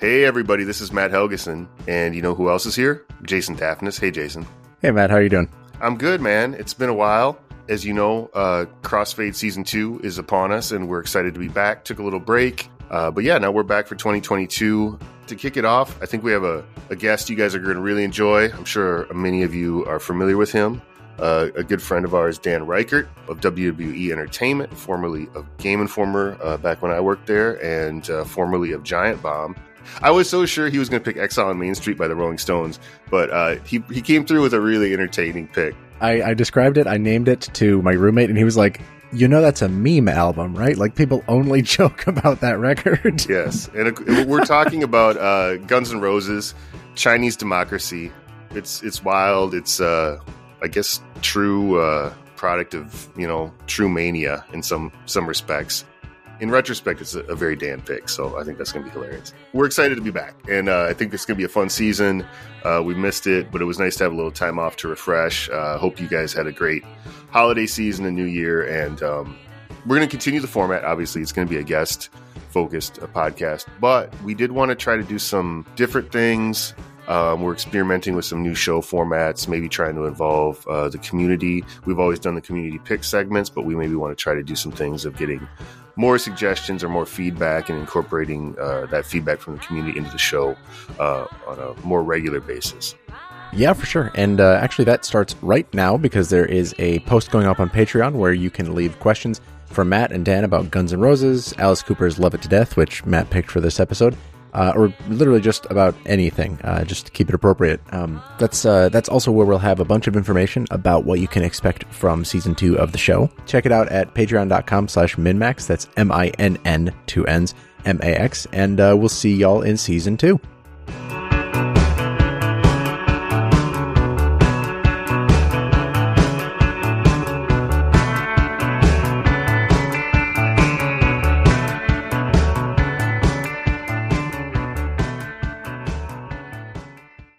Hey, everybody, this is Matt Helgeson, and you know who else is here? Jason Daphnis. Hey, Jason. Hey, Matt, how are you doing? I'm good, man. It's been a while. As you know, uh, Crossfade Season 2 is upon us, and we're excited to be back. Took a little break. Uh, but yeah, now we're back for 2022. To kick it off, I think we have a, a guest you guys are going to really enjoy. I'm sure many of you are familiar with him. Uh, a good friend of ours, Dan Ryckert of WWE Entertainment, formerly of Game Informer uh, back when I worked there, and uh, formerly of Giant Bomb. I was so sure he was going to pick Exile on Main Street by the Rolling Stones, but uh, he he came through with a really entertaining pick. I, I described it, I named it to my roommate, and he was like, you know that's a meme album, right? Like people only joke about that record. yes, and we're talking about uh, Guns N' Roses, Chinese Democracy. It's it's wild. It's uh, I guess true uh, product of you know true mania in some some respects in retrospect, it's a, a, very Dan pick, so I think that's going to be hilarious. We're excited to be back, and uh, I think it's going to be a fun season. Uh, we missed it, but it was nice to have a little time off to refresh. Uh, hope you guys had a great holiday season and New Year, and um, we're going to continue the format. Obviously, it's going to be a guest focused uh, podcast, but we did want to try to do some different things. Um, we're experimenting with some new show formats, maybe trying to involve uh, the community. We've always done the community pick segments, but we maybe want to try to do some things of getting more suggestions or more feedback and incorporating uh, that feedback from the community into the show uh, on a more regular basis. Yeah, for sure. And uh, actually, that starts right now because there is a post going up on Patreon where you can leave questions for Matt and Dan about Guns N' Roses, Alice Cooper's Love It to Death, which Matt picked for this episode, uh, or literally just about anything, uh, just to keep it appropriate. Um, that's uh, that's also where we'll have a bunch of information about what you can expect from season two of the show. Check it out at patreon.com slash minnmax. That's M-I-N-N, two N's, M-A-X. And uh, we'll see y'all in season two.